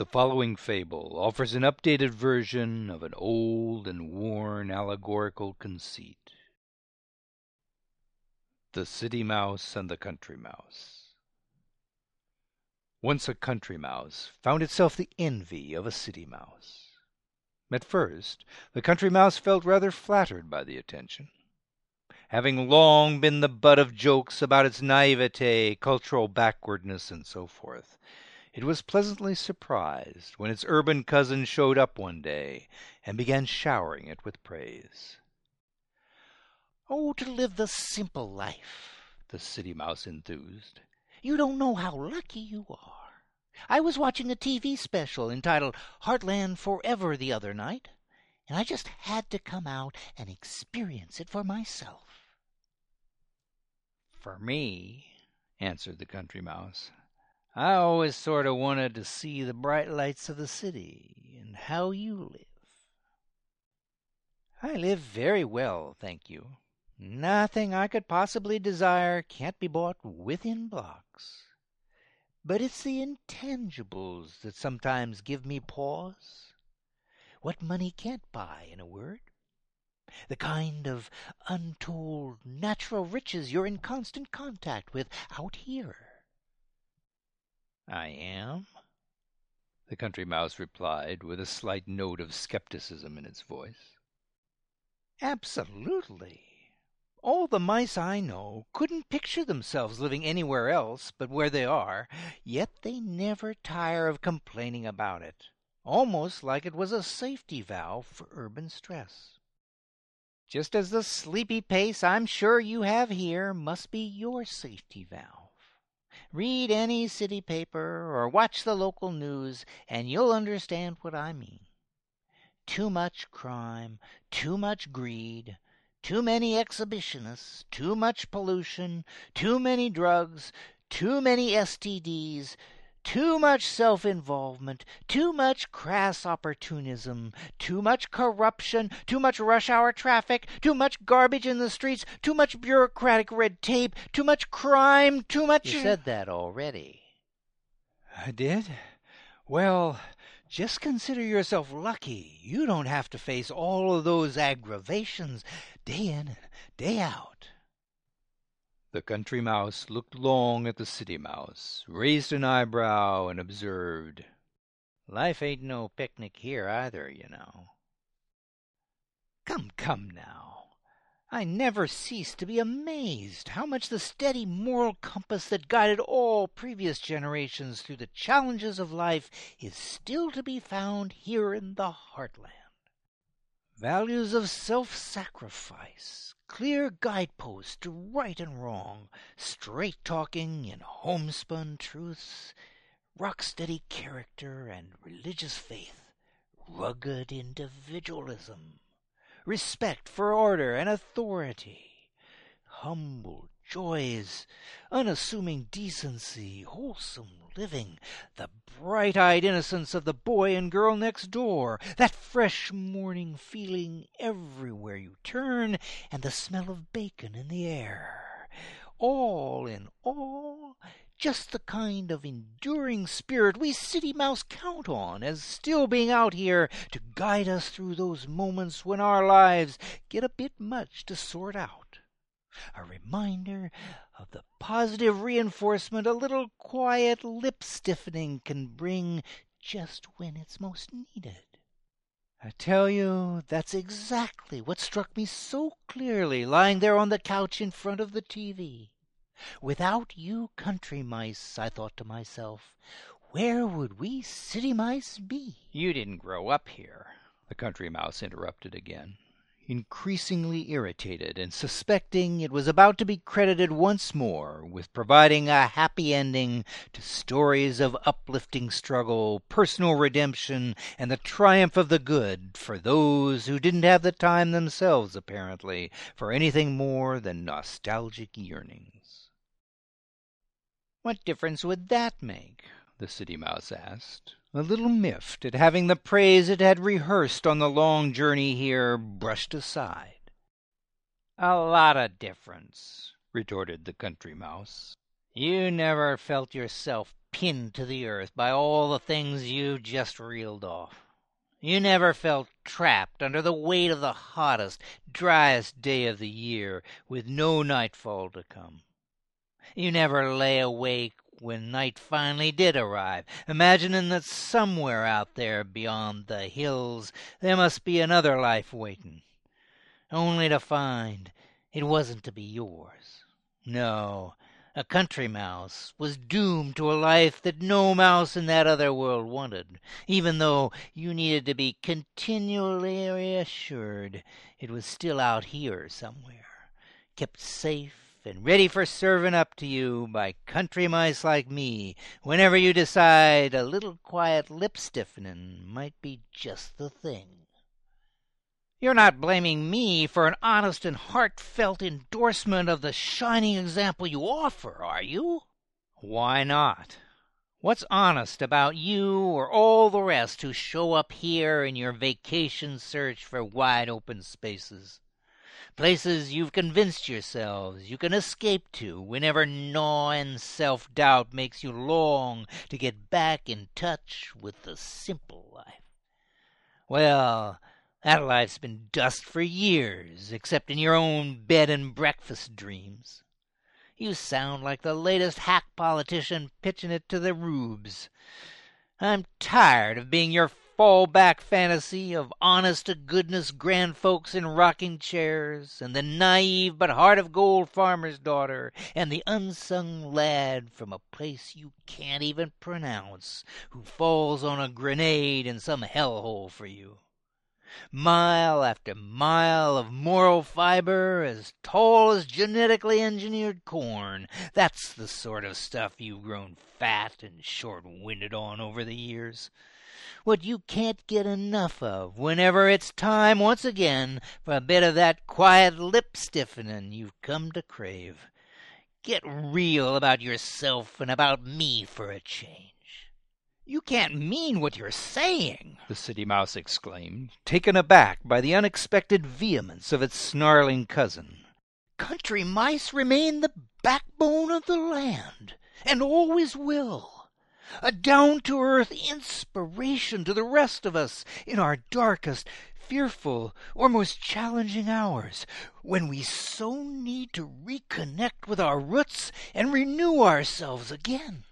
The following fable offers an updated version of an old and worn allegorical conceit. The City Mouse and the Country Mouse Once a country mouse found itself the envy of a city mouse. At first the country mouse felt rather flattered by the attention. Having long been the butt of jokes about its naivete, cultural backwardness, and so forth, it was pleasantly surprised when its urban cousin showed up one day and began showering it with praise. "Oh, to live the simple life!" the City Mouse enthused. "You don't know how lucky you are. I was watching a TV special entitled 'Heartland Forever' the other night, and I just had to come out and experience it for myself." "For me," answered the Country Mouse. I always sort of wanted to see the bright lights of the city, and how you live." "I live very well, thank you. Nothing I could possibly desire can't be bought within blocks. But it's the intangibles that sometimes give me pause. What money can't buy, in a word. The kind of untold natural riches you're in constant contact with out here. "I am?" the Country Mouse replied, with a slight note of skepticism in its voice. "Absolutely. All the mice I know couldn't picture themselves living anywhere else but where they are, yet they never tire of complaining about it, almost like it was a safety valve for urban stress. Just as the sleepy pace I'm sure you have here must be your safety valve. Read any city paper or watch the local news, and you'll understand what I mean. Too much crime, too much greed, too many exhibitionists, too much pollution, too many drugs, too many STDs, too much self involvement, too much crass opportunism, too much corruption, too much rush hour traffic, too much garbage in the streets, too much bureaucratic red tape, too much crime, too much. You said that already. I did? Well, just consider yourself lucky you don't have to face all of those aggravations day in and day out. The Country Mouse looked long at the City Mouse, raised an eyebrow, and observed, "Life ain't no picnic here, either, you know." "Come, come, now! I never cease to be amazed how much the steady moral compass that guided all previous generations through the challenges of life is still to be found here in the heartland. Values of self sacrifice clear guideposts to right and wrong, straight talking and homespun truths, rock steady character and religious faith, rugged individualism, respect for order and authority, humble joys, unassuming decency, wholesome living, the bright eyed innocence of the boy and girl next door, that fresh morning feeling everywhere you turn, and the smell of bacon in the air. All in all, just the kind of enduring spirit we city mouse count on as still being out here to guide us through those moments when our lives get a bit much to sort out a reminder of the positive reinforcement a little quiet lip stiffening can bring just when it's most needed. I tell you, that's exactly what struck me so clearly lying there on the couch in front of the TV. Without you country mice, I thought to myself, where would we city mice be? You didn't grow up here, the Country Mouse interrupted again. Increasingly irritated and suspecting it was about to be credited once more with providing a happy ending to stories of uplifting struggle, personal redemption, and the triumph of the good for those who didn't have the time themselves, apparently, for anything more than nostalgic yearnings. What difference would that make? The City Mouse asked, a little miffed at having the praise it had rehearsed on the long journey here brushed aside. A lot of difference, retorted the Country Mouse. You never felt yourself pinned to the earth by all the things you just reeled off. You never felt trapped under the weight of the hottest, driest day of the year, with no nightfall to come. You never lay awake when night finally did arrive, imagining that somewhere out there beyond the hills there must be another life waiting, only to find it wasn't to be yours. No, a country mouse was doomed to a life that no mouse in that other world wanted, even though you needed to be continually reassured it was still out here somewhere, kept safe and ready for serving up to you by country mice like me whenever you decide a little quiet lip stiffening might be just the thing. You're not blaming me for an honest and heartfelt endorsement of the shining example you offer, are you? Why not? What's honest about you or all the rest who show up here in your vacation search for wide open spaces? Places you've convinced yourselves you can escape to whenever gnawing self doubt makes you long to get back in touch with the simple life. Well, that life's been dust for years, except in your own bed and breakfast dreams. You sound like the latest hack politician pitching it to the rubes. I'm tired of being your fallback fantasy of honest to goodness grand folks in rocking chairs, and the naive but heart of gold farmer's daughter, and the unsung lad from a place you can't even pronounce, who falls on a grenade in some hellhole for you. Mile after mile of moral fiber as tall as genetically engineered corn. That's the sort of stuff you've grown fat and short winded on over the years what you can't get enough of whenever it's time once again for a bit of that quiet lip stiffening you've come to crave. Get real about yourself and about me for a change. You can't mean what you're saying, the City Mouse exclaimed, taken aback by the unexpected vehemence of its snarling cousin. Country mice remain the backbone of the land, and always will a down to earth inspiration to the rest of us in our darkest, fearful, or most challenging hours, when we so need to reconnect with our roots and renew ourselves again.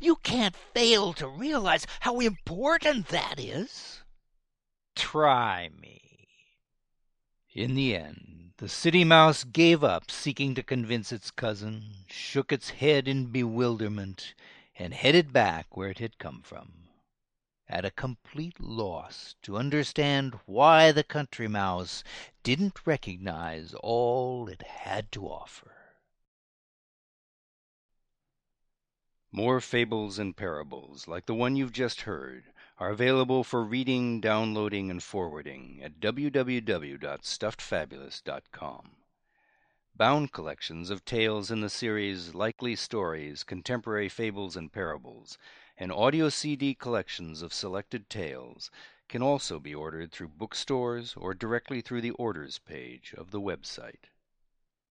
You can't fail to realize how important that is. Try me. In the end, the City Mouse gave up seeking to convince its cousin, shook its head in bewilderment, and headed back where it had come from, at a complete loss to understand why the Country Mouse didn't recognize all it had to offer. More fables and parables like the one you've just heard are available for reading, downloading, and forwarding at www.stuffedfabulist.com bound collections of tales in the series Likely Stories, Contemporary Fables and Parables, and audio CD collections of selected tales can also be ordered through bookstores or directly through the orders page of the website.